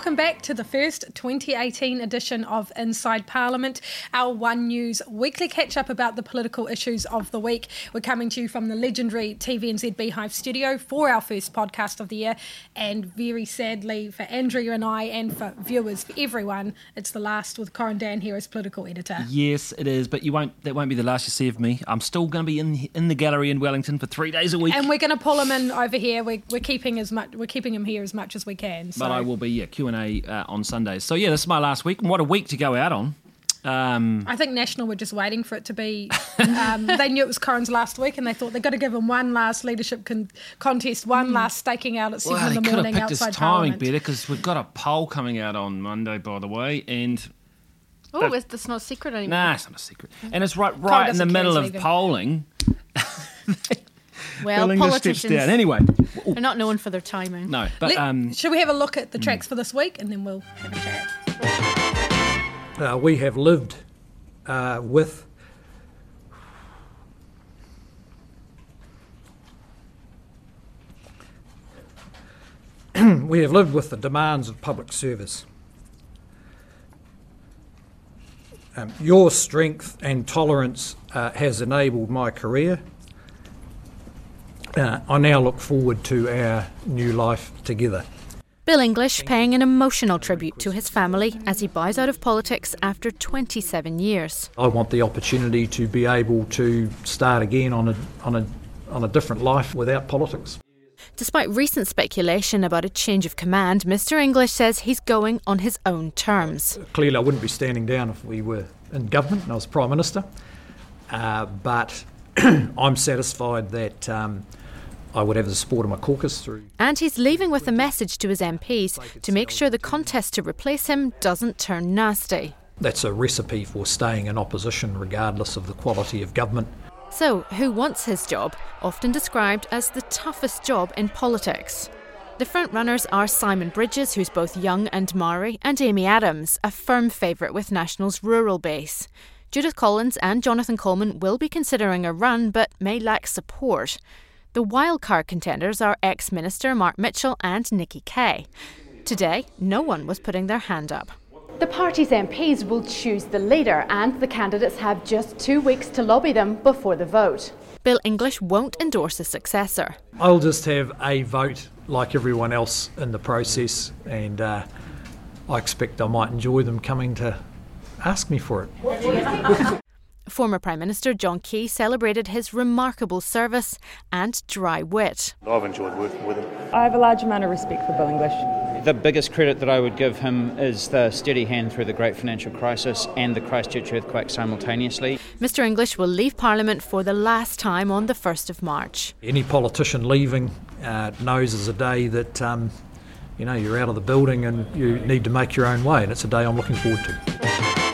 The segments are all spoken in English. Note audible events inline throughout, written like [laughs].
welcome back to the first 2018 edition of Inside Parliament, our One News weekly catch up about the political issues of the week. We're coming to you from the legendary TVNZ Beehive studio for our first podcast of the year, and very sadly for Andrea and I, and for viewers, for everyone, it's the last with Corin Dann here as political editor. Yes, it is, but you won't. That won't be the last you see of me. I'm still going to be in in the gallery in Wellington for three days a week, and we're going to pull him in over here. We're, we're keeping as much. We're keeping him here as much as we can. So. But I will be yeah and A uh, on Sundays. So yeah, this is my last week, and what a week to go out on. Um, I think National were just waiting for it to be. Um, [laughs] they knew it was Corin's last week, and they thought they've got to give him one last leadership con- contest, one hmm. last staking out at seven well, in the morning outside this timing Parliament. better because we've got a poll coming out on Monday, by the way, and. Oh, it's, it's not a secret anymore. Nah, it's not a secret, and it's right, right in the middle of polling. [laughs] well, politicians down. Anyway, they're not known for their timing. No, but Let, um, should we have a look at the tracks mm. for this week, and then we'll have a chat. Uh, we have lived uh, with. [clears throat] we have lived with the demands of public service. Um, your strength and tolerance uh, has enabled my career uh, I now look forward to our new life together. Bill English paying an emotional tribute to his family as he buys out of politics after 27 years. I want the opportunity to be able to start again on a, on a, on a different life without politics. Despite recent speculation about a change of command, Mr. English says he's going on his own terms. Clearly, I wouldn't be standing down if we were in government and I was Prime Minister, uh, but [clears throat] I'm satisfied that. Um, I would have the support of my caucus through. And he's leaving with a message to his MPs to make sure the contest to replace him doesn't turn nasty. That's a recipe for staying in opposition regardless of the quality of government. So, who wants his job, often described as the toughest job in politics? The frontrunners are Simon Bridges, who's both young and Maori, and Amy Adams, a firm favourite with National's rural base. Judith Collins and Jonathan Coleman will be considering a run but may lack support. The wildcard contenders are ex Minister Mark Mitchell and Nikki Kaye. Today, no one was putting their hand up. The party's MPs will choose the leader, and the candidates have just two weeks to lobby them before the vote. Bill English won't endorse a successor. I'll just have a vote like everyone else in the process, and uh, I expect I might enjoy them coming to ask me for it. [laughs] Former Prime Minister John Key celebrated his remarkable service and dry wit. I've enjoyed working with him. I have a large amount of respect for Bill English. The biggest credit that I would give him is the steady hand through the great financial crisis and the Christchurch earthquake simultaneously. Mr English will leave Parliament for the last time on the 1st of March. Any politician leaving uh, knows is a day that um, you know you're out of the building and you need to make your own way, and it's a day I'm looking forward to.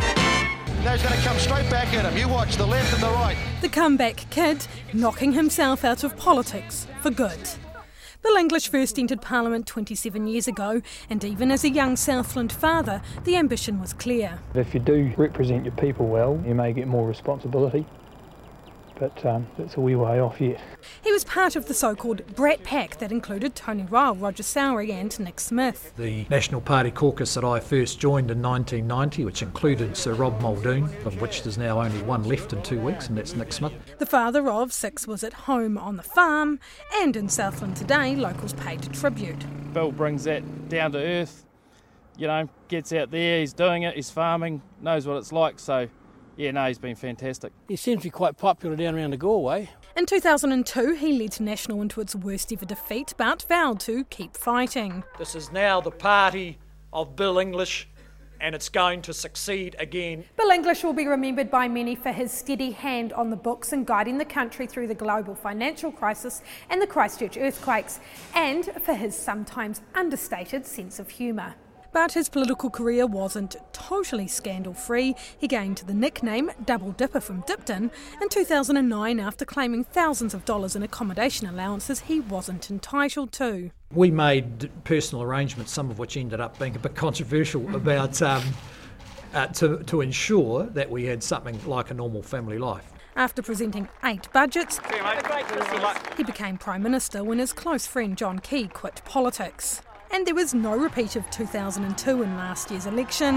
Now he's going to come straight back at him. You watch the left and the right. The comeback kid knocking himself out of politics for good. Bill English first entered Parliament 27 years ago, and even as a young Southland father, the ambition was clear. If you do represent your people well, you may get more responsibility but um, it's a wee way off yet. He was part of the so called Brat Pack that included Tony Ryall, Roger Sowry, and Nick Smith. The National Party caucus that I first joined in 1990, which included Sir Rob Muldoon, of which there's now only one left in two weeks, and that's Nick Smith. The father of six was at home on the farm, and in Southland today, locals paid tribute. Bill brings that down to earth, you know, gets out there, he's doing it, he's farming, knows what it's like, so yeah, no, he's been fantastic. He seems to be quite popular down around the Galway. In 2002, he led National into its worst ever defeat, but vowed to keep fighting. This is now the party of Bill English, and it's going to succeed again. Bill English will be remembered by many for his steady hand on the books and guiding the country through the global financial crisis and the Christchurch earthquakes, and for his sometimes understated sense of humour. But his political career wasn't totally scandal free. He gained the nickname Double Dipper from Dipton in 2009 after claiming thousands of dollars in accommodation allowances he wasn't entitled to. We made personal arrangements, some of which ended up being a bit [laughs] controversial, [laughs] about um, uh, to, to ensure that we had something like a normal family life. After presenting eight budgets, he became Prime Minister when his close friend John Key quit politics. And there was no repeat of 2002 in last year's election.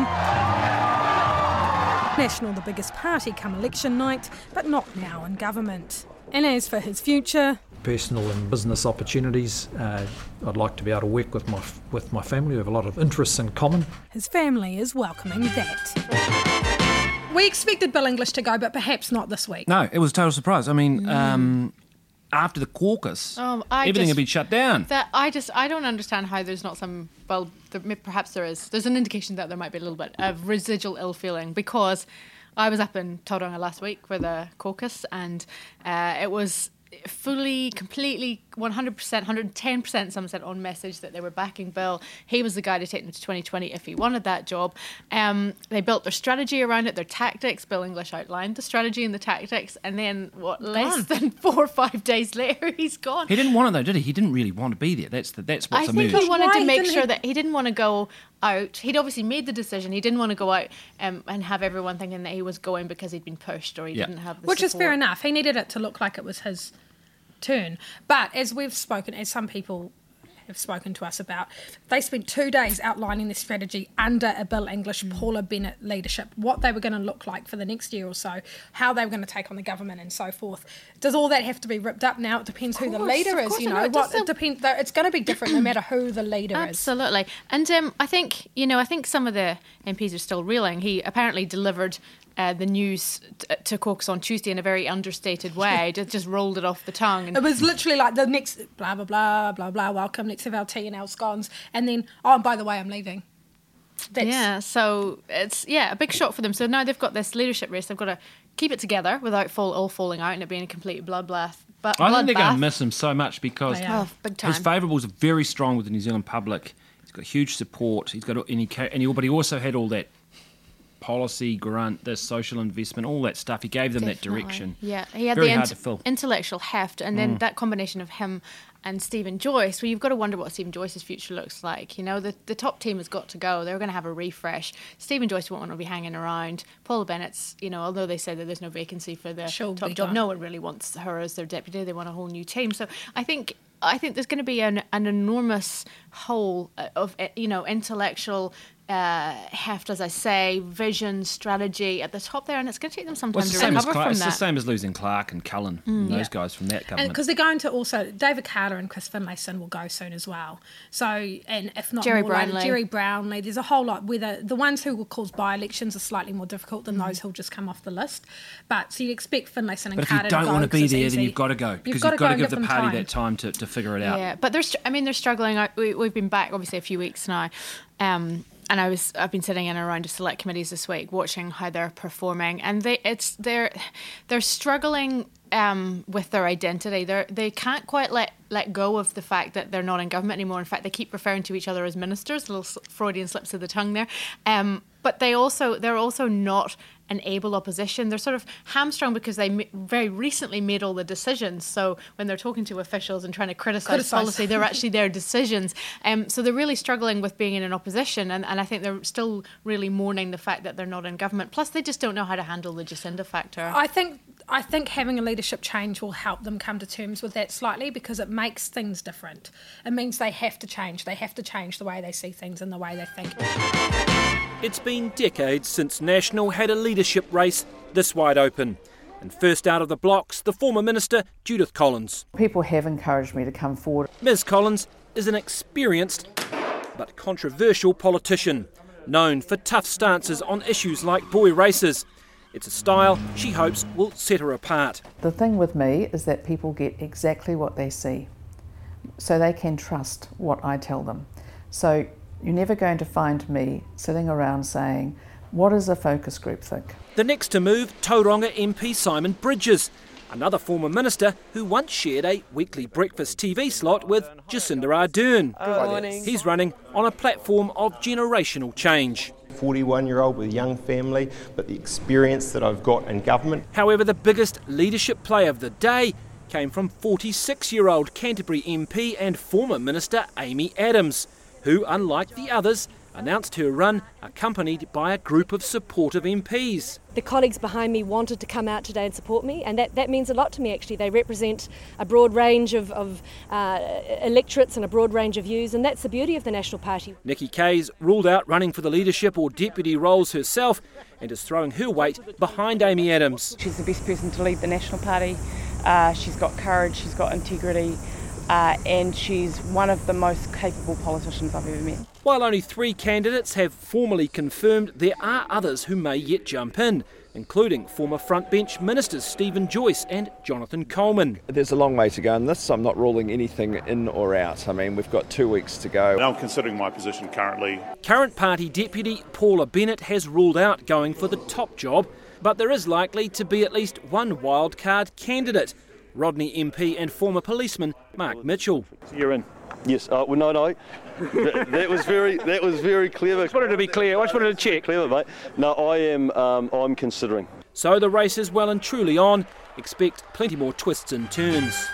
National the biggest party come election night, but not now in government. And as for his future, personal and business opportunities. Uh, I'd like to be able to work with my with my family. We have a lot of interests in common. His family is welcoming that. We expected Bill English to go, but perhaps not this week. No, it was a total surprise. I mean, mm. um, after the caucus, um, everything just, had been shut down. That I just I don't understand how there's not some well, there, perhaps there is. There's an indication that there might be a little bit of residual ill feeling because I was up in Tauranga last week for the caucus, and uh, it was fully, completely, 100%, 110% some said on message that they were backing Bill. He was the guy to take them to 2020 if he wanted that job. Um, they built their strategy around it, their tactics. Bill English outlined the strategy and the tactics, and then what? Gone. Less than [laughs] four or five days later, [laughs] he's gone. He didn't want it though, did he? He didn't really want to be there. That's the, that's what's I emerged. think he wanted Why to make sure he... that he didn't want to go out. He'd obviously made the decision. He didn't want to go out um, and have everyone thinking that he was going because he'd been pushed or he yeah. didn't have the Which support. is fair enough. He needed it to look like it was his turn. But as we've spoken, as some people have spoken to us about, they spent two days outlining their strategy under a Bill English, mm. Paula Bennett leadership, what they were going to look like for the next year or so, how they were going to take on the government, and so forth. Does all that have to be ripped up now? It depends course, who the leader is. You know, it what it depends. It's going to be different no [clears throat] matter who the leader Absolutely. is. Absolutely, and um, I think you know, I think some of the MPs are still reeling. He apparently delivered uh, the news t- to caucus on Tuesday in a very understated way. [laughs] just, just rolled it off the tongue. And it was literally like the next blah blah blah blah blah. Welcome, let's have our tea and our scones, and then oh, and by the way, I'm leaving. That's... Yeah, so it's yeah a big shock for them. So now they've got this leadership race. They've got to keep it together without fall, all falling out and it being a complete bloodbath. But I think they're going to miss him so much because oh, his favourables are very strong with the New Zealand public. He's got huge support. He's got and he, and he, but he also had all that policy, grant, the social investment, all that stuff. He gave them Definitely. that direction. Yeah, he had Very the int- intellectual heft, and then mm. that combination of him and Steven Joyce. Well, you've got to wonder what Steven Joyce's future looks like. You know, the, the top team has got to go. They're going to have a refresh. Steven Joyce won't want to be hanging around. Paula Bennett's, you know, although they said that there's no vacancy for the She'll top job, no one really wants her as their deputy. They want a whole new team. So I think I think there's going to be an, an enormous hole of you know intellectual uh, heft, as I say, vision, strategy at the top there, and it's going to take them some time well, to recover from it's that. It's the same as losing Clark and Cullen, mm. and those yeah. guys from that government. Because they're going to also David Carter and Chris Finlayson will go soon as well. So, and if not Gerry more Brownlee, like Gerry Brownlee, there's a whole lot. Whether the ones who will cause by-elections are slightly more difficult than mm. those who'll just come off the list. But so you expect Finlayson and but Carter. But if you don't want to be there, then you've got to go because you've, you've got to give the party time. that time to, to figure it out. Yeah, but they're. I mean, they're struggling. We, we've been back obviously a few weeks now. Um, and I was I've been sitting in a round of select committees this week, watching how they're performing, and they it's they're they're struggling um, with their identity. They they can't quite let let go of the fact that they're not in government anymore. In fact, they keep referring to each other as ministers. Little Freudian slips of the tongue there. Um, but they also they're also not an able opposition. They're sort of hamstrung because they very recently made all the decisions. So when they're talking to officials and trying to criticise policy, they're [laughs] actually their decisions. Um, so they're really struggling with being in an opposition, and, and I think they're still really mourning the fact that they're not in government. Plus, they just don't know how to handle the Jacinda factor. I think I think having a leadership change will help them come to terms with that slightly because it makes things different. It means they have to change. They have to change the way they see things and the way they think. It's been decades since National had a leadership race this wide open. And first out of the blocks, the former minister, Judith Collins. People have encouraged me to come forward. Ms Collins is an experienced but controversial politician, known for tough stances on issues like boy races it's a style she hopes will set her apart. The thing with me is that people get exactly what they see, so they can trust what I tell them. So you're never going to find me sitting around saying, What does a focus group think? The next to move, Tauranga MP Simon Bridges, another former minister who once shared a weekly breakfast TV slot with Jacinda Ardern. Good morning. He's running on a platform of generational change. 41 year old with a young family, but the experience that I've got in government. However, the biggest leadership play of the day came from 46 year old Canterbury MP and former Minister Amy Adams, who, unlike the others, announced her run accompanied by a group of supportive MPs. The colleagues behind me wanted to come out today and support me, and that, that means a lot to me actually. They represent a broad range of, of uh, electorates and a broad range of views, and that's the beauty of the National Party. Nikki Kaye's ruled out running for the leadership or deputy roles herself and is throwing her weight behind Amy Adams. She's the best person to lead the National Party. Uh, she's got courage, she's got integrity, uh, and she's one of the most capable politicians I've ever met. While only three candidates have formally confirmed, there are others who may yet jump in, including former frontbench ministers Steven Joyce and Jonathan Coleman. There's a long way to go in this. I'm not ruling anything in or out. I mean, we've got two weeks to go. I'm considering my position currently. Current party deputy Paula Bennett has ruled out going for the top job, but there is likely to be at least one wildcard candidate. Rodney MP and former policeman Mark Mitchell. You're in. Yes. Uh, well, no, no. that, that was very. That was very clever. I just wanted to be clear. I just wanted to check. Clever, mate. No, I am. Um, I'm considering. So the race is well and truly on. Expect plenty more twists and turns.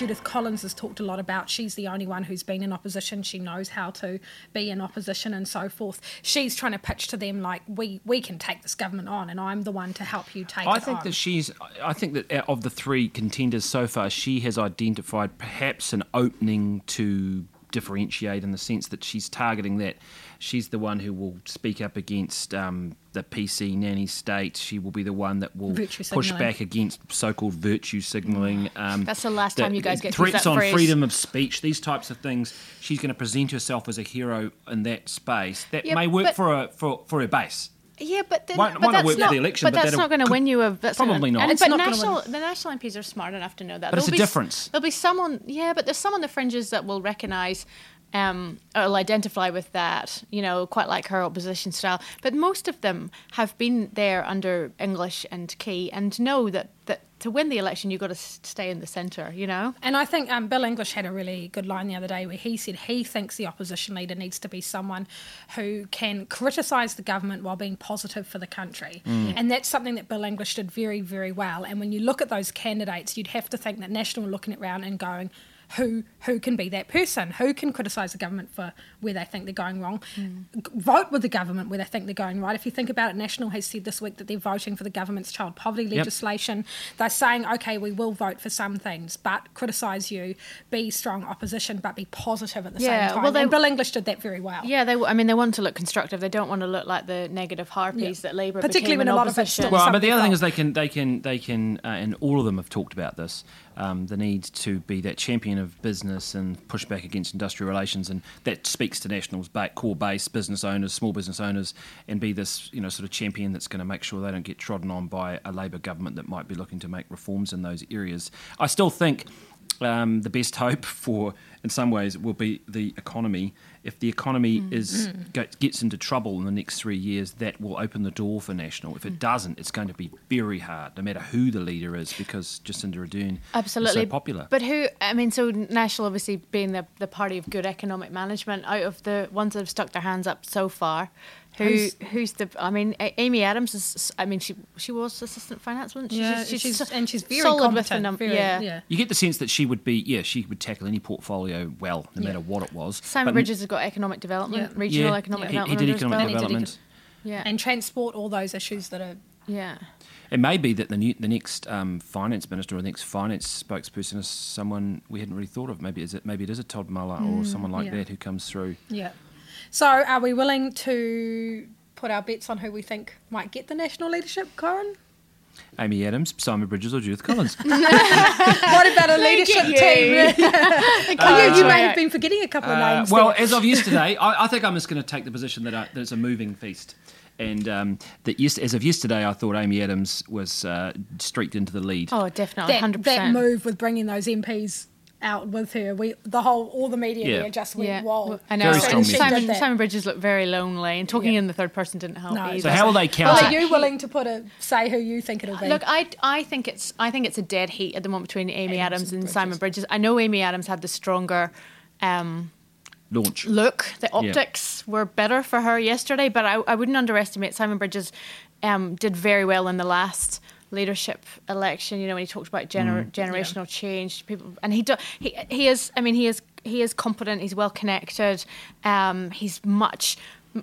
Judith Collins has talked a lot about she's the only one who's been in opposition. She knows how to be in opposition and so forth. She's trying to pitch to them like we we can take this government on, and I'm the one to help you take I it think on. that she's. I think that out of the three contenders so far, she has identified perhaps an opening to differentiate in the sense that she's targeting that. She's the one who will speak up against um, the PC nanny state. She will be the one that will push back against so-called virtue signalling. Um, That's the last time you guys get threats on phrase. freedom of speech. These types of things. She's going to present herself as a hero in that space. That Yeah, may work for a for for her base. Yeah, but then, Won't- but won't that's work for not, the election, But, but that's not going to win you a. That's probably not. not. And, It's but not national, win. the national MPs are smart enough to know that. But it's There'll a be s- difference. There'll be someone. Yeah, but there's some on the fringes that will recognise. Um, or will identify with that, you know, quite like her opposition style. But most of them have been there under English and Key and know that, that to win the election, you've got to stay in the centre, you know? And I think um, Bill English had a really good line the other day where he said he thinks the opposition leader needs to be someone who can criticise the government while being positive for the country. Mm. And that's something that Bill English did very, very well. And when you look at those candidates, you'd have to think that National are looking around and going, who who can be that person? Who can criticise the government for where they think they're going wrong? G- Vote with the government where they think they're going right. If you think about it, National has said this week that they're voting for the government's child poverty Yep. legislation. They're saying, okay, we will vote for some things, but criticise you, be strong opposition, but be positive at the Yeah, same time. well, they- and Bill English did that very well. Yeah, they. I mean, they want to look constructive. They don't want to look like the negative harpies Yeah. that Labour Particularly when a lot of it's opposition. still Well, but the other thing is they can they can they can uh, and all of them have talked about this. Um, the need to be that champion of business and push back against industrial relations, and that speaks to National's core base, business owners, small business owners, and be this you know sort of champion that's going to make sure they don't get trodden on by a Labour government that might be looking to make reforms in those areas. I still think um, the best hope [laughs] for, in some ways, will be the economy. If the economy is Mm. gets into trouble in the next three years, that will open the door for National. If it doesn't, it's going to be very hard, no matter who the leader is, because Jacinda Ardern Absolutely. is so popular. But who, I mean, so National obviously being the, the party of good economic management, out of the ones that have stuck their hands up so far, who Who's- who's, the, I mean, Amy Adams is, I mean, she she was assistant finance, wasn't she? Yeah, she's- so- and she's very solid with the competent, yeah. yeah. you get the sense that she would be, yeah, she would tackle any portfolio well, no Yeah. matter what it was. Simon But- Bridges has got economic development, Yeah. regional Yeah. economic He- he development. did under his economic belt. development. Yeah. And transport, all those issues that are. Yeah. It may be that the new, the next um, finance minister or the next finance spokesperson is someone we hadn't really thought of. Maybe is it maybe it is a Todd Muller or Mm, someone like yeah. that who comes through. Yeah. So are we willing to put our bets on who we think might get the national leadership, Corin? Amy Adams, Simon Bridges, or Judith Collins. [laughs] what about a leadership you. team? [laughs] oh, [laughs] you, you may Uh, have been forgetting a couple of Uh, names. well, there. as of yesterday, I, I think I'm just going to take the position that, I, that it's a moving feast. And um, that yes, as of yesterday, I thought Amy Adams was uh, streaked into the lead. Oh, definitely, that, hundred that percent. move with bringing those MPs out with her, we the whole all the media Yeah. there just went Yeah, whoa. I know. Very strong Simon. Simon, Did that. Simon Bridges looked very lonely, and talking in the third person didn't help No. either. So how will they Well, are you willing to put a say who you think it'll be? Look, I, I think it's I think it's a dead heat at the moment between Amy Adams Adams and and Simon Bridges. I know Amy Adams had the stronger um, Launch. look. The Yeah. optics were better for her yesterday, but I, I wouldn't underestimate Simon Bridges. Um, did very well in the last leadership election. You know, when he talked about gener- Mm. generational change, people, and he do, he he is. I mean, he is he is competent. He's well connected. Um, he's much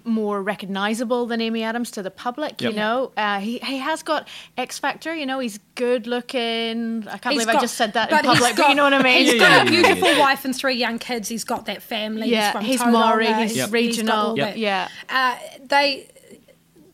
more recognizable than Amy Adams to the public. You know, uh, he he has got X factor. You know, he's good looking. I can't He's believe I just said that in but he's public, but you know what I mean. He's got a beautiful wife and three young kids. He's got that family. Yeah, he's from he's Maori, he's he's regional, all Yep. yeah. Uh, they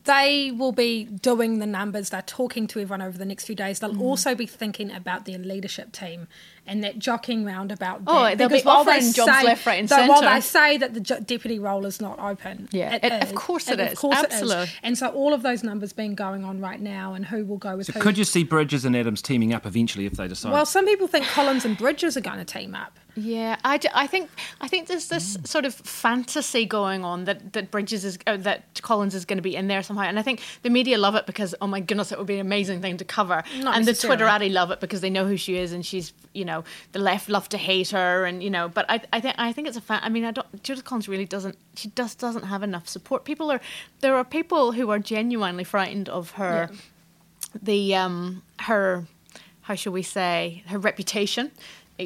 they will be doing the numbers. They're talking to everyone over the next few days. They'll Mm. also be thinking about their leadership team and that jockeying round about. Oh, that. they'll be Because while they offering jobs say- left, right and so While they say that the jo- deputy role is not open, Yeah, it it- of course it And is. Absolutely. And so all of those numbers being going on right now, and who will go with So who. could you see Bridges and Adams teaming up eventually if they decide? Well, some people think Collins and Bridges are going to team up. Yeah, I, d- I think I think there's this Mm. sort of fantasy going on that that Bridges is uh, that Collins is going to be in there somehow, and I think the media love it because oh my goodness, it would be an amazing thing to cover, Not and the. Twitterati love it because they know who she is and she's you know the left love to hate her and you know, but I I think I think it's a fan. I mean, I don't Judith Collins really doesn't she just doesn't have enough support. People are there are people who are genuinely frightened of her, the um her how shall we say her reputation.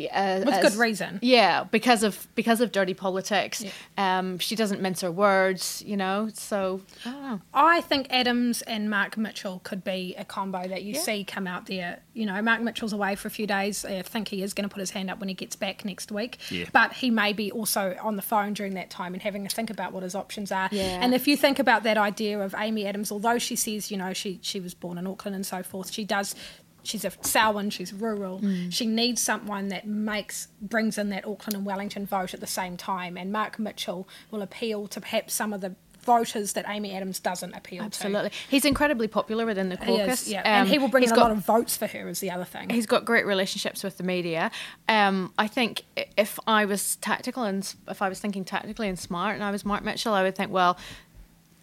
Uh, With as- good reason. Yeah, because of because of dirty politics. Um, she doesn't mince her words, you know. So I don't know. I think Adams and Mark Mitchell could be a combo that you see come out there. You know, Mark Mitchell's away for a few days. I think he is going to put his hand up when he gets back next week. Yeah. But he may be also on the phone during that time and having a think about what his options are. Yeah. And if you think about that idea of Amy Adams, although she says, you know, she, she was born in Auckland and so forth, she does. She's a Selwyn, she's rural. Mm. She needs someone that makes brings in that Auckland and Wellington vote at the same time. And Mark Mitchell will appeal to perhaps some of the voters that Amy Adams doesn't appeal to. Absolutely, he's incredibly popular within the caucus. is, yeah. and Um, he will bring in a got- lot of votes for her is the other thing. He's got great relationships with the media. Um, I think if I was tactical and if I was thinking tactically and smart, and I was Mark Mitchell, I would think, well,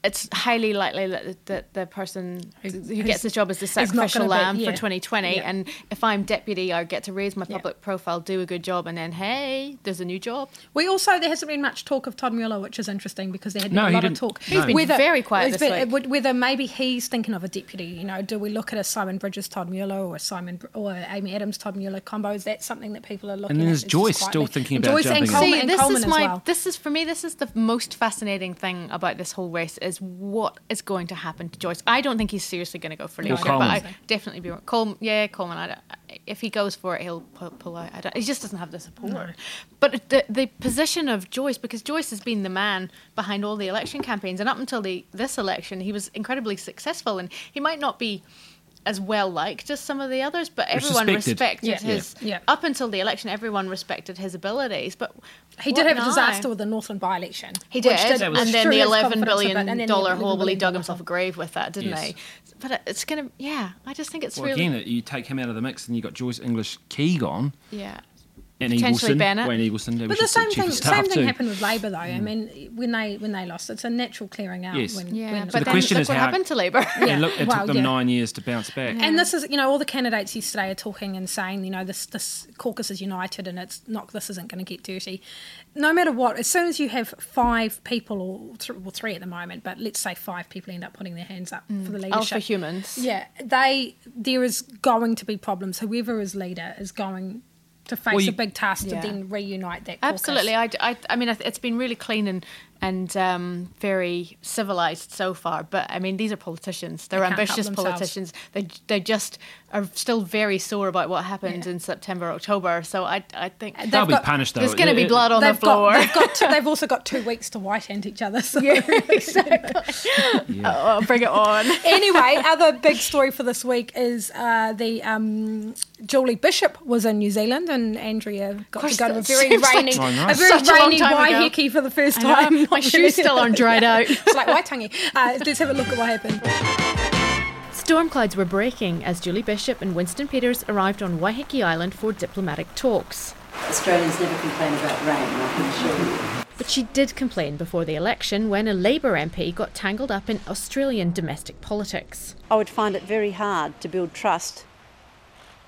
it's highly likely that, that the person who gets the job is the Who's not sacrificial gonna be- lamb yeah. for 2020. Yeah. And if I'm deputy, I get to raise my public profile, do a good job, and then hey, there's a new job. We also there hasn't been much talk of Todd Muller, which is interesting because there had been No, a lot of didn't- talk. He's no. been very quiet it's this been- week. Whether maybe he's thinking of a deputy. You know, do we look at a Simon Bridges Todd Muller or a Simon or Amy Adams Todd Muller combo? Is that something that people are looking And then at? there's Joyce still quietly? thinking And about Joyce and jumping in. Coleman, See, and this Coleman is as my well. this is for me. This is the most fascinating thing about this whole race is what is going to happen to Joyce. I don't think he's seriously going to go for Or leader, but I definitely be Coleman. Yeah, Coleman. I don't, if he goes for it, he'll pull, pull out. I don't, he just doesn't have the support. No. But the the position of Joyce, because Joyce has been the man behind all the election campaigns, and up until the this election, he was incredibly successful, and he might not be. As well liked as some of the others, but everyone Respected. respected Yeah. his. Yeah. Up until the election, everyone respected his abilities. But He did have now? a disaster with the Northland by-election. He which did, and then the his eleven confidence a bit, billion and then the dollar 11 hole. Well, he dug himself a grave with that, didn't Yes. he? But it's gonna, yeah. I just think it's Well, really, again, you take him out of the mix, and you got Joyce English Key gone, yeah. And Potentially Eagleson, Bennett. Wayne Eagleson. But the same thing, same thing too. happened with Labour, though. I Mm. mean, when they when they lost, it's a natural clearing out. Yes. When, Yeah, when but the then question look is what how- happened to Labour. [laughs] And look, it Well, took them yeah. nine years to bounce back. And this is, you know, all the candidates yesterday are talking and saying, you know, this this caucus is united and it's not, this isn't going to get dirty. No matter what, as soon as you have five people, or th- well, three at the moment, but let's say five people end up putting their hands up for the leadership. Alpha humans. Yeah, they there is going to be problems. Whoever is leader is going to face Well, you- a big task Yeah. to then reunite that. Caucus. Absolutely. I, I, I mean, it's been really clean and and um, very civilized so far. But I mean, these are politicians. They're They ambitious politicians. They they just are still very sore about what happened in September, October. So I I think They'll be punished, though. There's going to be blood on the They've floor. got, they've got two, they've also got two weeks to white hand each other. So. [laughs] Yeah, [laughs] exactly. Oh, bring it on. [laughs] anyway, other big story for this week is uh, the um, Julie Bishop was in New Zealand and Andrea got to go to a very seems like- rainy, I know. a very Such rainy time ago. Waiheke for the first I know. [laughs] My shoes still aren't dried out. it's like Waitangi. Uh, let's have a look at what happened. Storm clouds were breaking as Julie Bishop and Winston Peters arrived on Waiheke Island for diplomatic talks. Australians never complain about rain, I can assure you. But she did complain before the election when a Labour MP got tangled up in Australian domestic politics. I would find it very hard to build trust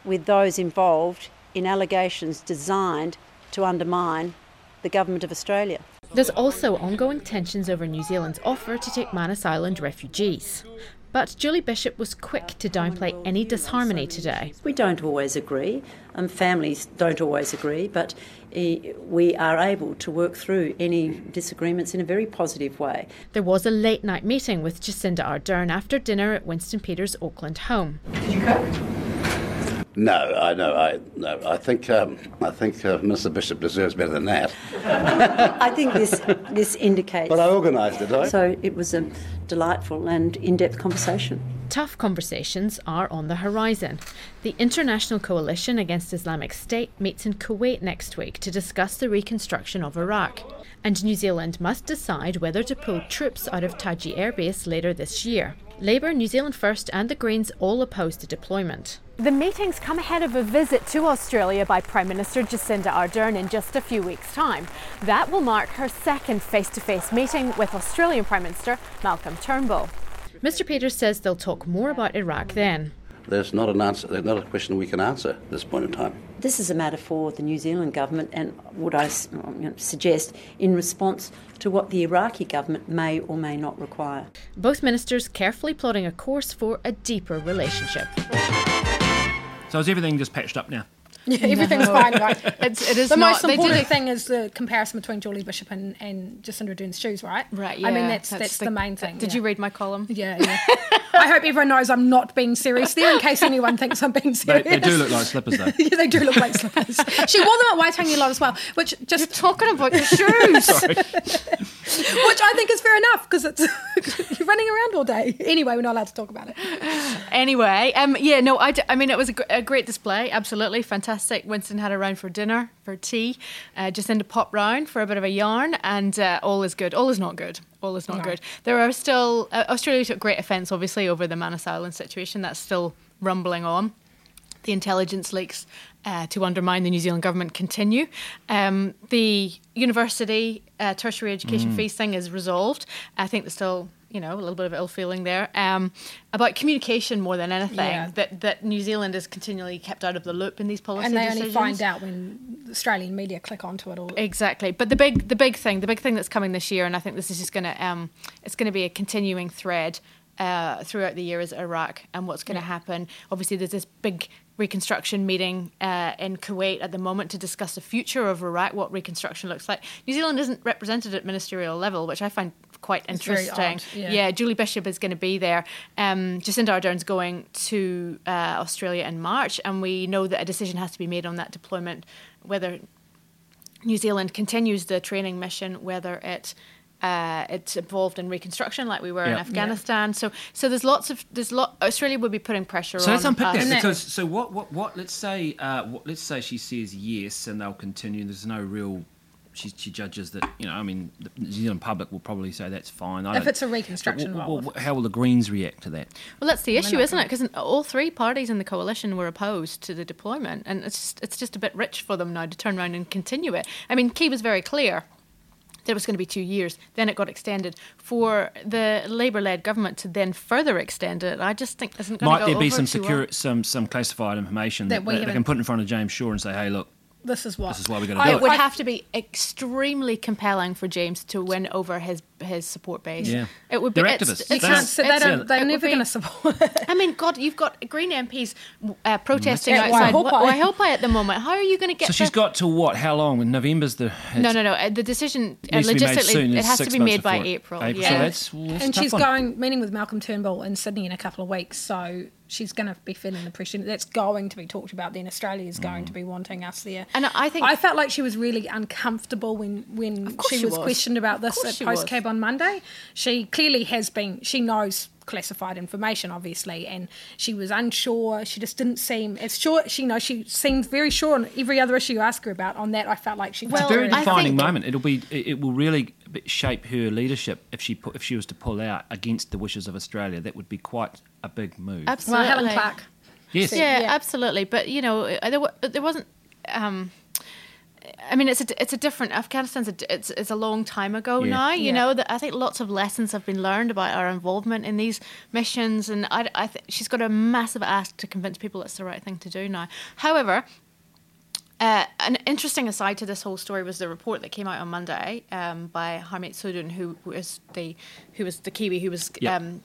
with those involved in allegations designed to undermine the Government of Australia. There's also ongoing tensions over New Zealand's offer to take Manus Island refugees. But Julie Bishop was quick to downplay any disharmony today. We don't always agree, and families don't always agree, but uh, we are able to work through any disagreements in a very positive way. There was a late night meeting with Jacinda Ardern after dinner at Winston Peters' Auckland home. Did you cook? No, I know. I no. I think um, I think uh, Mr. Bishop deserves better than that. [laughs] I think this this indicates. But I organised it, right? So it was a delightful and in-depth conversation. Tough conversations are on the horizon. The International Coalition Against Islamic State meets in Kuwait next week to discuss the reconstruction of Iraq. And New Zealand must decide whether to pull troops out of Taji Air Base later this year. Labour, New Zealand First, and the Greens all oppose the deployment. The meetings come ahead of a visit to Australia by Prime Minister Jacinda Ardern in just a few weeks' time. That will mark her second face to face meeting with Australian Prime Minister Malcolm Turnbull. Mr. Peters says they'll talk more about Iraq then. There's not an answer. There's not a question we can answer at this point in time. This is a matter for the New Zealand government, and would I um, suggest in response to what the Iraqi government may or may not require. Both ministers carefully plotting a course for a deeper relationship. So is everything just patched up now? Yeah, [laughs] everything's No. fine, right? [laughs] It's- it is the not- most they important did thing is the comparison between Julie Bishop and, and Jacinda Ardern's shoes, right? Right. yeah. I mean, yeah, that's that's, the, main thing. Did yeah. you read my column? Yeah, [laughs] yeah. I hope everyone knows I'm not being serious there in case anyone thinks I'm being They, serious. they do look like slippers, though. yeah, they do look like slippers. she wore them at Waitangi a lot as well, which just You're talking about your shoes. Sorry. Which I think is fair enough because it's [laughs] you're running around all day. Anyway, we're not allowed to talk about it. Anyway, um, yeah, no, I, d- I mean, it was a, gr- a great display, absolutely fantastic. Winston had a round for dinner, for tea, uh, Jacinda popped round for a bit of a yarn, and uh, all is good. All is not good. All is not No. good. There are still, uh, Australia took great offence, obviously, over the Manus Island situation. That's still rumbling on. The intelligence leaks uh, to undermine the New Zealand government continue. Um, the university uh, tertiary education Mm. fees thing is resolved. I think there's still, you know, a little bit of ill feeling there um, about communication more than anything. Yeah. That that New Zealand is continually kept out of the loop in these policy and they decisions. only find out when Australian media click onto it all. Exactly, but the big the big thing, the big thing that's coming this year, and I think this is just going to um, it's going to be a continuing thread uh, throughout the year is Iraq and what's going to Yeah. happen. Obviously, there's this big reconstruction meeting uh, in Kuwait at the moment to discuss the future of Iraq, what reconstruction looks like. New Zealand isn't represented at ministerial level, which I find quite It's interesting. odd, yeah. Julie Bishop is going to be there. Um, Jacinda Ardern's going to uh, Australia in March, and we know that a decision has to be made on that deployment, whether New Zealand continues the training mission, whether it uh, it's involved in reconstruction like we were in Yeah. Afghanistan. So so there's lots of there's lot Australia would be putting pressure So on let's unpick us. that because so what what what let's say uh, what, let's say she says yes and they'll continue. There's no real. She, she judges that you know. I mean, the New Zealand public will probably say that's fine. I If it's a reconstruction Well, role. well, how will the Greens react to that? Well, that's the issue, isn't it? Because all three parties in the coalition were opposed to the deployment, and it's just, it's just a bit rich for them now to turn around and continue it. I mean, Key was very clear that it was going to be two years. Then it got extended for the Labour-led government to then further extend it. I just think isn't going Might to go there be some too well. secure some some classified information That that, we that they can put in front of James Shaw and say, hey, look, This is what this is why we got I- to do It would it. have to be extremely compelling for James to win over his his support base. Yeah. It would be. They're activists. it's- You They can't. it's- So they it's- don't. it They're never going to support. it. I mean, God, you've got Green MPs uh, protesting At outside Waihopai. Wa- Waihopai at the moment. How are you going to get? So she's the- got to what? How long? November's the. No, no, no. uh, The decision uh, Needs to be made logistically soon, it has to be made by April. April, yeah. so that's- well, that's and she's one. going meeting with Malcolm Turnbull in Sydney in a couple of weeks, so she's going to be feeling the pressure. That's going to be talked about. Then Australia is going to be wanting us there. And I think I felt like she was really uncomfortable when when course she, she was, was. questioned about this course at she was. On Monday. She clearly has been. She knows classified information, obviously, and she was unsure. She just didn't seem as sure. She knows she seemed very sure on every other issue you ask her about. On that, I felt like she. It's a felt very very- defining moment. It'll be. It, it will really shape her leadership if she pu- if she was to pull out against the wishes of Australia. That would be quite a big move. Absolutely. Well, Helen Clark. Yes. Yeah, Yeah. absolutely. But you know, uh, there, wa- there wasn't. Um, I mean, it's a it's a different Afghanistan's a, it's it's a long time ago Yeah. now. You Yeah. know that I think lots of lessons have been learned about our involvement in these missions, and I, I th- she's got a massive ask to convince people it's the right thing to do now. However. Uh, an interesting aside to this whole story was the report that came out on Monday um, by Harmeet Sooden, who was the who was the Kiwi who was yep. um,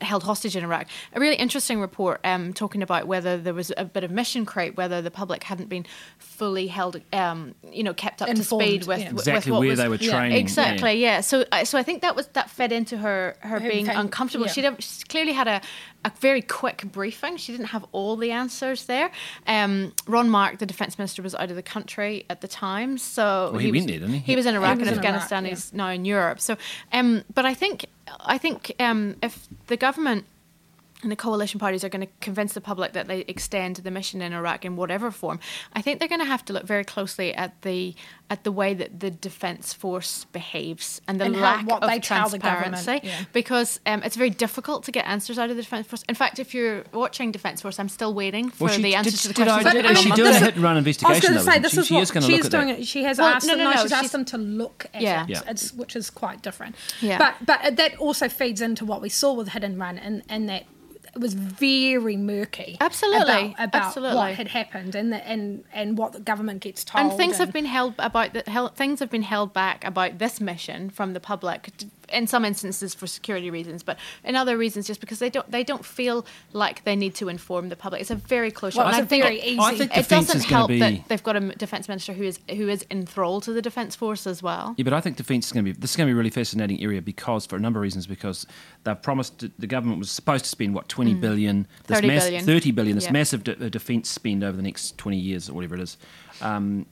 held hostage in Iraq. A really interesting report um, talking about whether there was a bit of mission creep, whether the public hadn't been fully held, um, you know, kept up Informed, to speed with, yeah. with exactly what where was, they were training. Yeah, exactly, yeah. yeah. So, uh, so I think that was that fed into her her, her being fact, uncomfortable. Yeah. She'd she clearly had a, a very quick briefing. She didn't have all the answers there. Um, Ron Mark, the defence minister, was out of the country at the time, so well, he, he was, there, didn't he? He was in Iraq was and in Afghanistan. Iraq, he's now in Europe. So, um, but I think I think um, if the government and the coalition parties are going to convince the public that they extend the mission in Iraq in whatever form, I think they're going to have to look very closely at the at the way that the defence force behaves and the and lack how, of transparency, yeah. because um, it's very difficult to get answers out of the defence force. In fact, if you're watching Defence Force, I'm still waiting for well, the answers did, to the did questions. I, did, is she doing a hit and run investigation? I was going to though, say this she? is she what is going to she look is at doing. It. She has well, asked no, them. no, No, no, she's, she's asked them to look at yeah. it, Yeah. which is quite different. Yeah. But but that also feeds into what we saw with hit and run, and and that it was very murky. Absolutely, about, about absolutely. what had happened and the, and and what the government gets told. And things have been held about the held, things have been held back about this mission from the public. In some instances for security reasons, but in other reasons just because they don't they don't feel like they need to inform the public. It's a very close well, shot. It's I think very it, easy. I think it doesn't help be- that they've got a defence minister who is who is enthralled to the defence force as well. Yeah, but I think defence is going to be this is going to be a really fascinating area because for a number of reasons because they've promised the government was supposed to spend what twenty billion, this 30 mass, billion. thirty billion, this Yeah. massive de- uh, defence spend over the next twenty years or whatever it is. Um,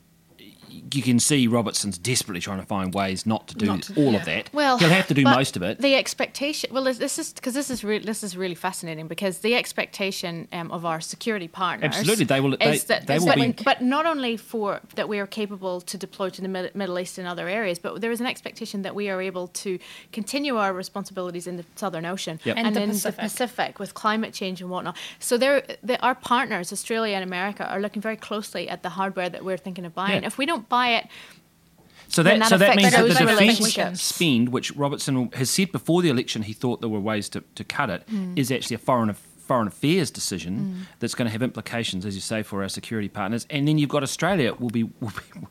you can see Robertson's desperately trying to find ways not to do Not to- all yeah. of that. Well, he'll have to do most of it. The expectation. Well, this- this is because this is re- this is really fascinating because the expectation um, of our security partners. Absolutely, they will- they- Is that, they is will that be- But not only for that we are capable to deploy to the Mid- Middle East and other areas, but there is an expectation that we are able to continue our responsibilities in the Southern Ocean Yep. And and, the in Pacific. the Pacific with climate change and whatnot. So there, our partners, Australia and America, are looking very closely at the hardware that we're thinking of buying. Yeah. If we don't buy it. So that, that so that means that the defence spend, which Robertson has said before the election, he thought there were ways to, to cut it, Mm. is actually a foreign foreign affairs decision that's going to have implications, as you say, for our security partners. And then you've got Australia will be. Will be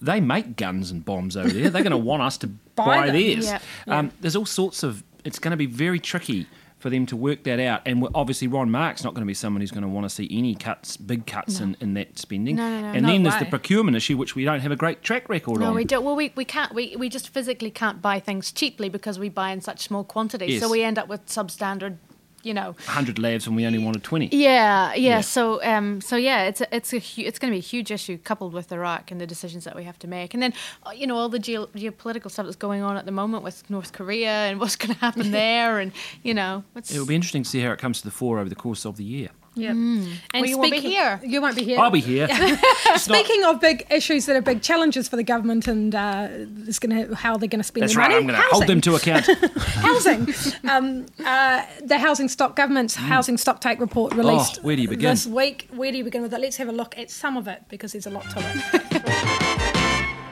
they make guns and bombs over there. They're going to want us to [laughs] buy, them. theirs. Yeah, Um, there's all sorts of. It's going to be very tricky for them to work that out. And obviously, Ron Mark's not going to be someone who's going to want to see any cuts, big cuts in, in that spending. No, no, no, and then there's the procurement issue, which we don't have a great track record No, on. No, we don't. Well, we, we can't. We, we just physically can't buy things cheaply because we buy in such small quantities. Yes. So we end up with substandard, you know. 100 lives and we only wanted 20. Yeah, yeah. Yeah. So, um, so yeah, it's a, it's a hu- it's going to be a huge issue coupled with Iraq and the decisions that we have to make, and then uh, you know all the geo- geopolitical stuff that's going on at the moment with North Korea and what's going [laughs] to happen there, and you know, it's, It'll be interesting to see how it comes to the fore over the course of the year. Yeah. Mm. Well, you won't be here. You won't be here. I'll be here. [laughs] Speaking of big issues that are big challenges for the government and uh, it's gonna, how they're going to spend That's their right, money. I'm going to hold them to account. [laughs] housing. Um, uh, the housing stock government's housing stock take report released Mm. Oh, where do you begin? this week. Where do you begin with it? Let's have a look at some of it because there's a lot to it.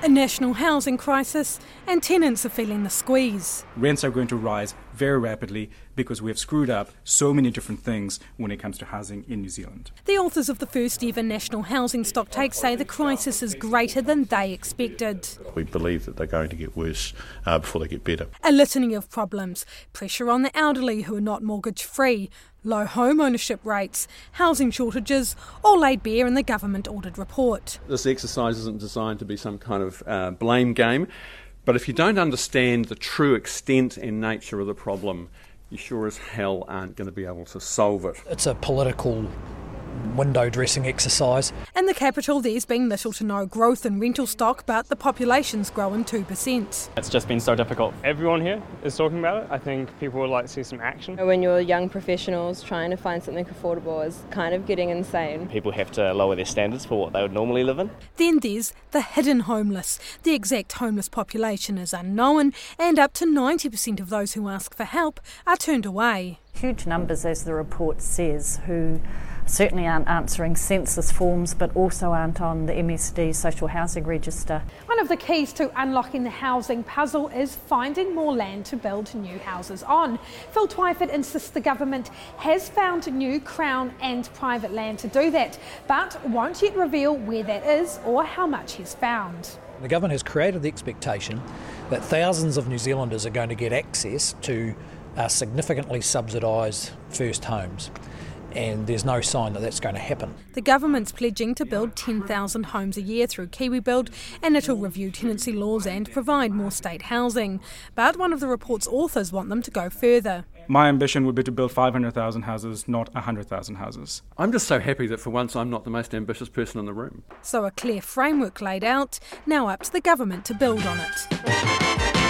[laughs] a national housing crisis and tenants are feeling the squeeze. rents are going to rise very rapidly because we have screwed up so many different things when it comes to housing in New Zealand. The authors of the first ever national housing stock take say the crisis is greater than they expected. We believe that they're going to get worse uh, before they get better. A litany of problems pressure on the elderly who are not mortgage free, low home ownership rates, housing shortages, all laid bare in the government ordered report. This exercise isn't designed to be some kind of uh, blame game, but if you don't understand the true extent and nature of the problem, you sure as hell aren't going to be able to solve it. It's a political window dressing exercise. In the capital, there's been little to no growth in rental stock, but the population's grown 2%. It's just been so difficult. Everyone here is talking about it. I think people would like to see some action. When you're young professionals trying to find something affordable is kind of getting insane. People have to lower their standards for what they would normally live in. Then there's the hidden homeless. The exact homeless population is unknown, and up to 90% of those who ask for help are turned away. Huge numbers, as the report says, who certainly aren't answering census forms, but also aren't on the MSD social housing register. One of the keys to unlocking the housing puzzle is finding more land to build new houses on. Phil Twyford insists the government has found new Crown and private land to do that, but won't yet reveal where that is or how much he's found. The government has created the expectation that thousands of New Zealanders are going to get access to uh, significantly subsidised first homes. And there's no sign that that's going to happen. The government's pledging to build 10,000 homes a year through KiwiBuild, and it'll review tenancy laws and provide more state housing. But one of the report's authors want them to go further. My ambition would be to build 500,000 houses, not 100,000 houses. I'm just so happy that for once I'm not the most ambitious person in the room. So a clear framework laid out, now up to the government to build on it.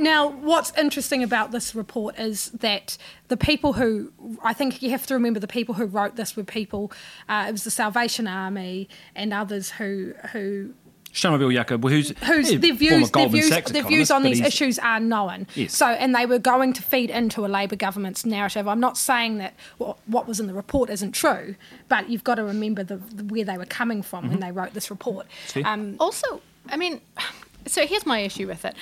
Now, what's interesting about this report is that the people who, I think you have to remember the people who wrote this were people, uh, it was the Salvation Army and others who who Shamubeel Eaqub, who's, whose yeah, their views, their views, their views on these issues are known. Yes. So, and they were going to feed into a Labour government's narrative. I'm not saying that what, what was in the report isn't true, but you've got to remember the, the where they were coming from when Mhm. they wrote this report. Um, also, I mean, so here's my issue with it.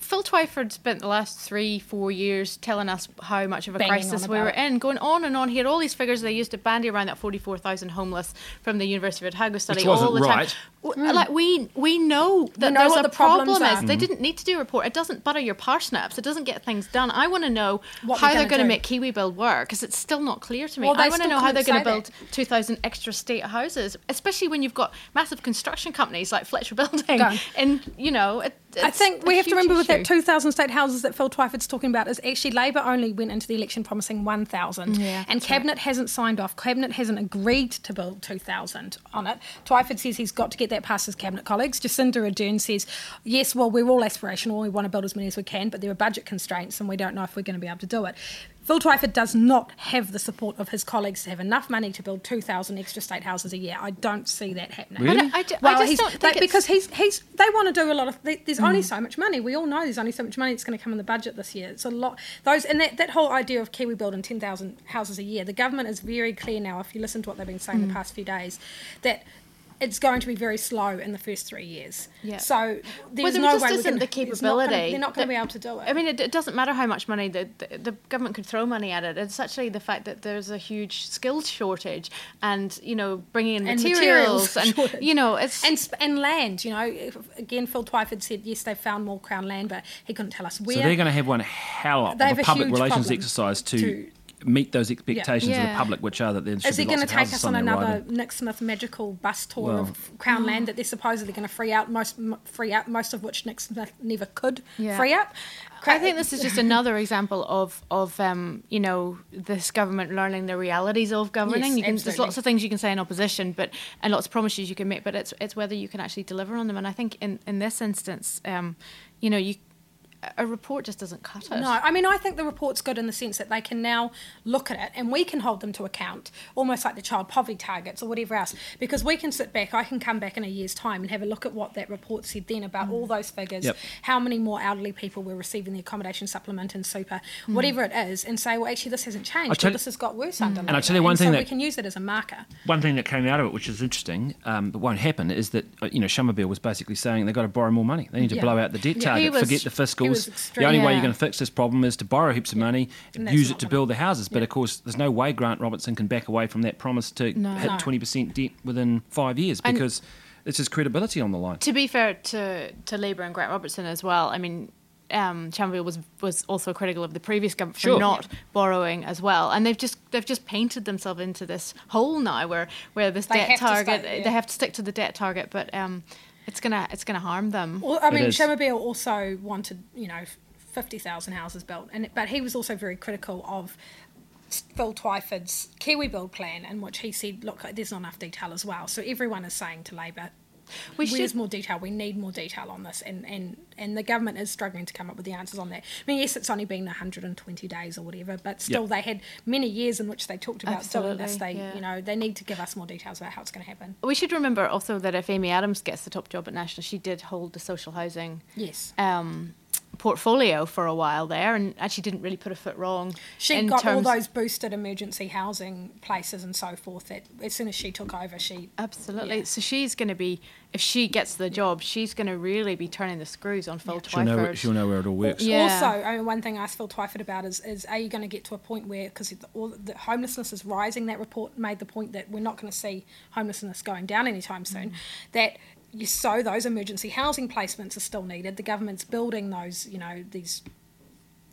W- Phil Twyford spent the last three, four years telling us how much of a Banging crisis we were in, going on and on. He had all these figures they used to bandy around that 44,000 homeless from the University of Otago study Which wasn't all the right. time. W- Like we we know that know there's a the problem are. is. They Mhm. didn't need to do a report. It doesn't butter your parsnips. It doesn't get things done. I want to know What how they're they're going gonna make Kiwi Build work because it's still not clear to me. Well, I want to know how they're going to build 2,000 extra state houses, especially when you've got massive construction companies like Fletcher [laughs] Building. Go. And, you know, it, I think we have to remember with that 2,000 state houses that Phil Twyford's talking about is actually Labour only went into the election promising 1,000. Yeah, and Cabinet hasn't signed off. Cabinet hasn't agreed to build 2,000 on it. Twyford says he's got to get that past his Cabinet colleagues. Jacinda Ardern says, yes, well, we're all aspirational. We want to build as many as we can, but there are budget constraints and we don't know if we're going to be able to do it. Phil Twyford does not have the support of his colleagues to have enough money to build 2,000 extra state houses a year. I don't see that happening. Really? I d- I just well, don't think they- because he's he's they want to do a lot of. there- There's only Mm. so much money. We all know there's only so much money that's going to come in the budget this year. It's a lot. Those and that, that whole idea of Kiwi building 10,000 houses a year. The government is very clear now. If you listen to what they've been saying Mm. the past few days, that. It's going to be very slow in the first three years. Yeah. So there's well, there no just way we're isn't gonna, the it's not gonna- capability. they're not going to be able to do it. I mean, it, it doesn't matter how much money the, the, the government could throw money at it. It's actually the fact that there's a huge skills shortage, and you know, bringing in and materials, and you know, it's and sp- and land. You know, again, Phil Twyford said yes, they found more Crown land, but he couldn't tell us where. So they're going to have one hell of a a public huge relations exercise to, to- meet those expectations of the public, which are that there should Is be he lots going to take us on on another riding. Nick Smith magical bus tour Well- of Crown land that they're supposedly going to free out most free out most of which Nick Smith never could Yeah. free up? I think this is just another example of of um, you know this government learning the realities of governing. Yes, you can, there's lots of things you can say in opposition, but and lots of promises you can make, but it's it's whether you can actually deliver on them. And I think in in this instance, um, you know, you a report just doesn't cut it. No, I mean I think the report's good in the sense that they can now look at it and we can hold them to account, almost like the child poverty targets or whatever else, because we can sit back. I can come back in a year's time and have a look at what that report said then about all those figures, Yep. how many more elderly people were receiving the accommodation supplement and super, Mm. whatever it is, and say, well, actually this hasn't changed. tell- Or this has got worse under. And I Labour. tell you one thing so that- we can use it as a marker. One thing that came out of it, which is interesting, um, but won't happen, is that uh, you know Shamubeel was basically saying they've got to borrow more money. They need to Yeah. blow out the debt Yeah. target, was- forget the he was fiscals. The extreme. only way you're going to fix this problem is to borrow heaps of money, And use it to build the houses. But of course, there's no way Grant Robertson can back away from that promise to No. hit No. 20% debt within five years And- because it's his credibility on the line. To be fair to to Labour and Grant Robertson as well, I mean. Um, Shamubeel was was also critical of the previous government for Sure. not borrowing as well, and they've just they've just painted themselves into this hole now where where this They debt have to target stay, yeah. they have to stick to the debt target, but um, it's gonna it's gonna harm them. Well, I mean, Shamubeel also wanted, you know, fifty thousand houses built, and but he was also very critical of Phil Twyford's Kiwi Build plan, in which he said, "Look, there's not enough detail as well." So everyone is saying to Labour, We "Where's should- more detail? We need more detail on this," and and and the government is struggling to come up with the answers on that. I mean, yes, it's only been 120 days or whatever, but still, Yep. they had many years in which they talked about doing this. They, yeah. you know, they need to give us more details about how it's going to happen. We should remember also that if Amy Adams gets the top job at National, she did hold the social housing Yes. um, portfolio for a while there, and actually didn't really put a foot wrong. She in got all those boosted emergency housing places and so forth. That as soon as she took over, she Absolutely. Yeah. So she's going to be, if she gets the job, she's going to really be turning the screws on Phil She'll know, Twyford. she'll know where it all works. Yeah. Also, I mean, one thing I asked Phil Twyford about is, is are you going to get to a point where, because all the homelessness is rising, that report made the point that we're not going to see homelessness going down anytime soon, mm. that you, so those emergency housing placements are still needed. The government's building those, you know, these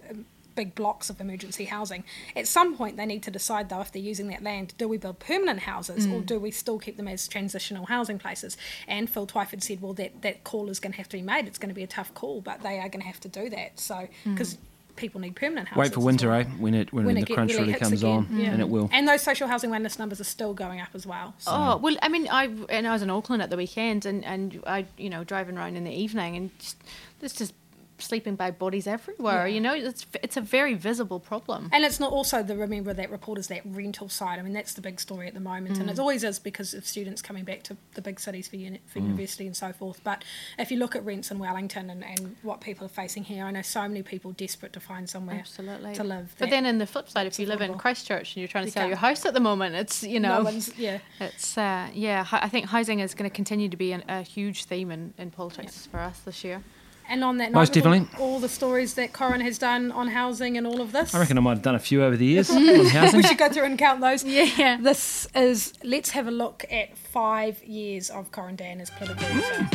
um, big blocks of emergency housing. At some point, they need to decide, though, if they're using that land, do we build permanent houses or Mm. do we still keep them as transitional housing places? And Phil Twyford said, well, that, that call is going to have to be made. It's going to be a tough call, but they are going to have to do that. So, because people need permanent houses. Wait for winter, well. eh? When it when, When the it get- crunch really really comes again, on, yeah. and it will. And those social housing wellness numbers are still going up as well. So. Oh well, I mean, I and I was in Auckland at the weekend, and and I, you know, driving around in the evening, and just there's just sleeping bag bodies everywhere. Yeah. You know, it's it's a very visible problem. And it's not also the remember that report is that rental side. I mean, that's the big story at the moment, and Mm. it always is because of students coming back to the big cities for, uni- for Mm. university and so forth. But if you look at rents in Wellington and, and what people are facing here, I know so many people desperate to find somewhere Absolutely. to live. But then in the flip side, if you live in. Christchurch and you're trying to You sell your house at the moment, it's you know, No one's- yeah. it's uh, yeah. I think housing is going to continue to be an, a huge theme in, in politics for us this year. And on that Most note, with all- definitely. all the stories that Corin has done on housing and all of this. I reckon I might have done a few over the years [laughs] on housing. we should go through and count those. Yeah. This is, let's have a look at five years of Corin Dann as political editor.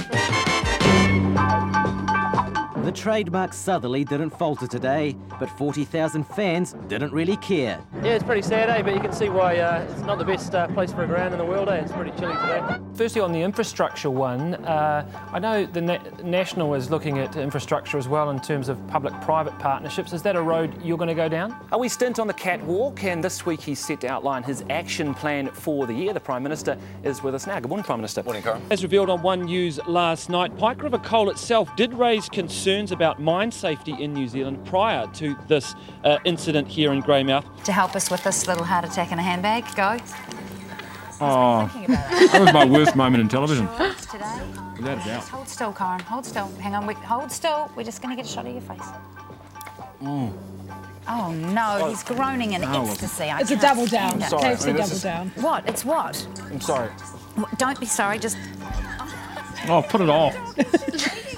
The trademark Southerly didn't falter today, but 40,000 fans didn't really care. Yeah, it's pretty sad, eh? But you can see why uh, it's not the best uh, place for a ground in the world, eh? It's pretty chilly today. Firstly, on the infrastructure one, uh, I know the Na- National is looking at infrastructure as well in terms of public-private partnerships. Is that a road you're going to go down? Uh, we stint on the catwalk, and this week he's set to outline his action plan for the year. The Prime Minister is with us now. Good morning, Prime Minister. Morning, Corin. As revealed on One News last night, Pike River Coal itself did raise concerns about mine safety in New Zealand prior to this uh, incident here in Greymouth. To help us with this little heart attack in a handbag, go. Oh, that was my worst moment in television. Today. Without a doubt. Hold still, Corin. Hold still. Hang on. We, hold still. We're just going to get a shot of your face. Mm. Oh no, he's groaning in No, ecstasy. I It's a double down. it. Sorry, KFC I mean, this double is- down. What? It's what? I'm sorry. Don't be sorry. Just Oh, put it off. [laughs]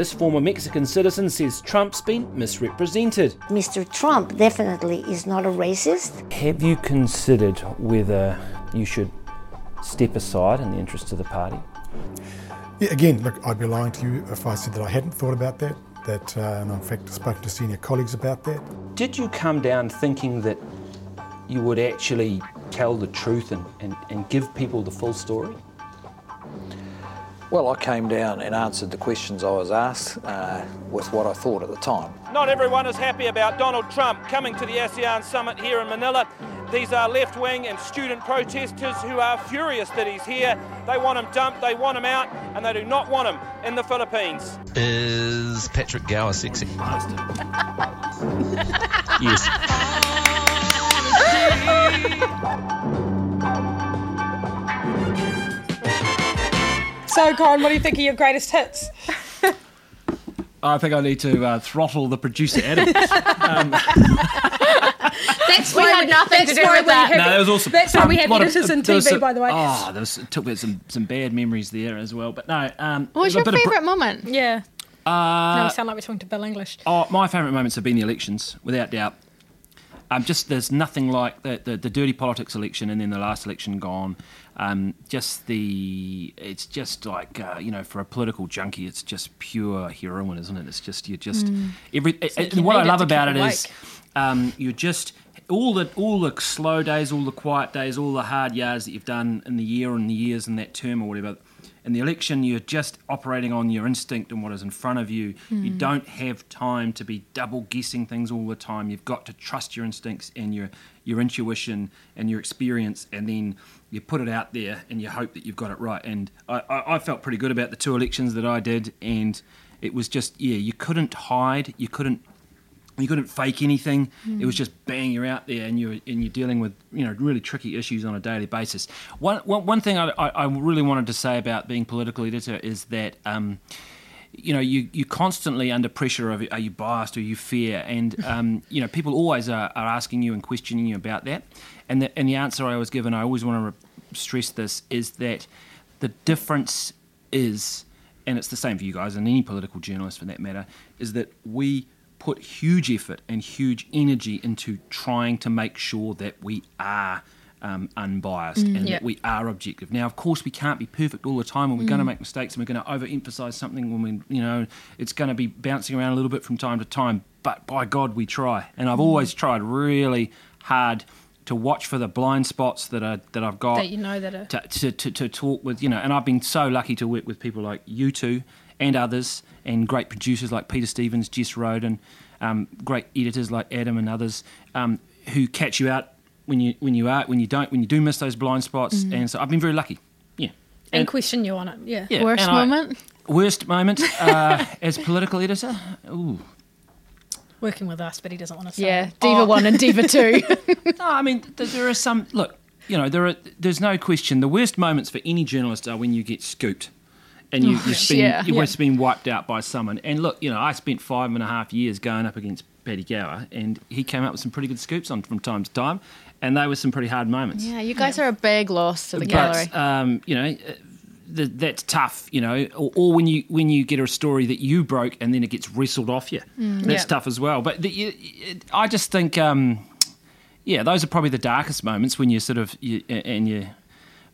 This former Mexican citizen says Trump's been misrepresented. Mr. Trump definitely is not a racist. Have you considered whether you should step aside in the interest of the party? Yeah, again, look, I'd be lying to you if I said that I hadn't thought about that. That, uh, and in fact, I've spoken to senior colleagues about that. Did you come down thinking that you would actually tell the truth and, and, and give people the full story? Well, I came down and answered the questions I was asked uh, with what I thought at the time. Not everyone is happy about Donald Trump coming to the ASEAN summit here in Manila. These are left wing and student protesters who are furious that he's here. They want him dumped, they want him out, and they do not want him in the Philippines. Is Patrick Gower sexy? [laughs] yes. [laughs] So, Corin, what do you think are your greatest hits? I think I need to uh, throttle the producer Adam. [laughs] um, That's We had nothing to do with that. have- no, that was awesome. That's why we have lot editors in TV, some- by the way. Oh, there was took me some some bad memories there as well. But no, um, What was your bit of br- favourite moment? Yeah. Uh, no, we sound like we're talking to Bill English. Oh, my favourite moments have been the elections, without doubt. Um, just there's nothing like the, the, the dirty politics election and then the last election gone. Um, just the it's just like uh, you know for a political junkie, it's just pure heroin, isn't it? It's just you're just Mm. every. Like you what I it love about it is um, you're just all the all the slow days, all the quiet days, all the hard yards that you've done in the year and the years in that term or whatever. In the election, you're just operating on your instinct and what is in front of you. You Mm. don't have time to be double guessing things all the time. You've got to trust your instincts and your your intuition and your experience, and then you put it out there and you hope that you've got it right. And I, I, felt pretty good about the two elections that I did, and it was just yeah, you couldn't hide, you couldn't you couldn't fake anything. Mm. It was just bang, you're out there, and you're and you're dealing with you know really tricky issues on a daily basis. One one, one thing I, I, I really wanted to say about being political editor is that. Um, you know, you you constantly under pressure of are you biased or you fear, and [laughs] um, you know, people always are, are asking you and questioning you about that. And the and the answer I was given, I always want to re- stress this, is that the difference is, and it's the same for you guys and any political journalist for that matter, is that we put huge effort and huge energy into trying to make sure that we are um, unbiased Mm, and yeah. that we are objective. Now, of course, we can't be perfect all the time, and we're going to Mm. make mistakes, and we're going to overemphasize something when we, you know, it's going to be bouncing around a little bit from time to time. But by God, we try, and I've Mm. always tried really hard to watch for the blind spots that are that I've got That you know that are- to, to, to, to talk with, you know, and I've been so lucky to work with people like you two and others, and great producers like Peter Stevens, Jess Roden, um, great editors like Adam and others, um, who catch you out when you when you are when you don't when you do miss those blind spots, Mhm. and so I've been very lucky. Yeah. And, question you on it. Yeah. Yeah, Worst and I- moment? worst moment [laughs] uh, as political editor. Ooh. Working with us, but he doesn't want to say. Yeah. Diva Oh. 1 and Diva 2. [laughs] no, I mean th- there are some. Look, you know, there are. There's no question. The worst moments for any journalist are when you get scooped, and you, Oh, you've been yeah. you've Yeah. been wiped out by someone. And look, you know, I spent five and a half years going up against Paddy Gower, and he came up with some pretty good scoops on from time to time, and they were some pretty hard moments. yeah, you guys are a big loss to the gallery. Um, you know, uh, th- that's tough. You know, or, or when you when you get a story that you broke and then it gets wrestled off you, Mm. that's Yeah. tough as well. But the, it, I just think, um, yeah, those are probably the darkest moments when you sort of you, and you.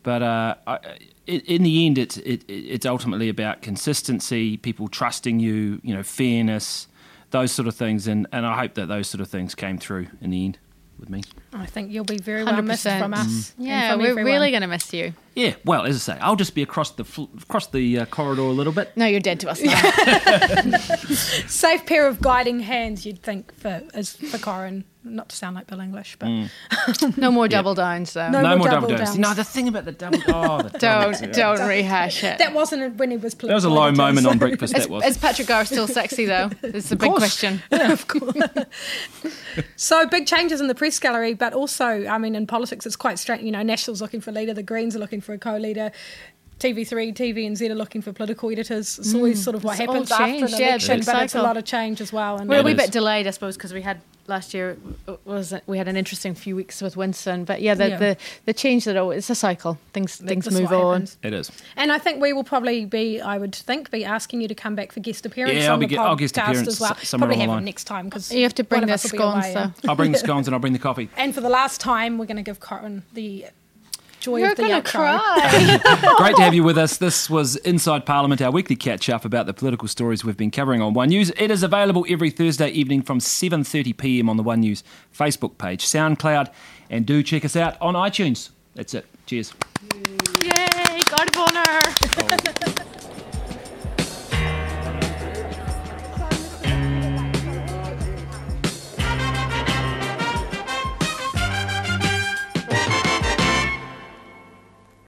But uh, I, in in the end, it's it, it's ultimately about consistency, people trusting you, you know, fairness, those sort of things, and, and I hope that those sort of things came through in the end with me. I think you'll be very well missed 100%. from us. Mm. Yeah, from we're everyone. really going to miss you. Yeah, well, as I say, I'll just be across the fl- across the uh, corridor a little bit. No, you're dead to us now. [laughs] Safe pair of guiding hands, you'd think, for as for Corin. Not to sound like Bill English, but Mm. [laughs] no more double downs, though. No No, more more double, double downs. downs. No, the thing about the double oh, the [laughs] Don't don't rehash it. that wasn't when he was. Political. That was a low moment on [laughs] breakfast. Is, That was. is Patrick Gower still sexy though? It's a big course. question. Yeah, of course. so big changes in the press gallery, but also, I mean, in politics, it's quite strange. You know, National's looking for a leader, the Greens are looking for a co-leader. TV3, TV, TVNZ are looking for political editors. It's always Mm. sort of what It's all happens after an changed, yeah, election, big but it's a lot of change as well. And We're a wee bit delayed, I suppose, because we had last year was we had an interesting few weeks with Winston, but yeah, the Yeah. the, the change that oh, it's a cycle. Things things that's move on. happens. It is. And I think we will probably be, I would think, be asking you to come back for guest appearance Yeah, I'll on be the I'll guest appearance as well. somewhere Probably along have the next time because You have to bring one the of us will be away, scones yeah. I'll bring the scones and I'll bring the coffee. And for the last time, we're going to give Corin the joy You're of the gonna outro. cry. [laughs] Great to have you with us. This was Inside Parliament, our weekly catch up about the political stories we've been covering on One News. It is available every Thursday evening from 7:30 p.m. on the One News Facebook page, SoundCloud, and do check us out on iTunes. That's it. Cheers. Yay, God of Honor. Oh.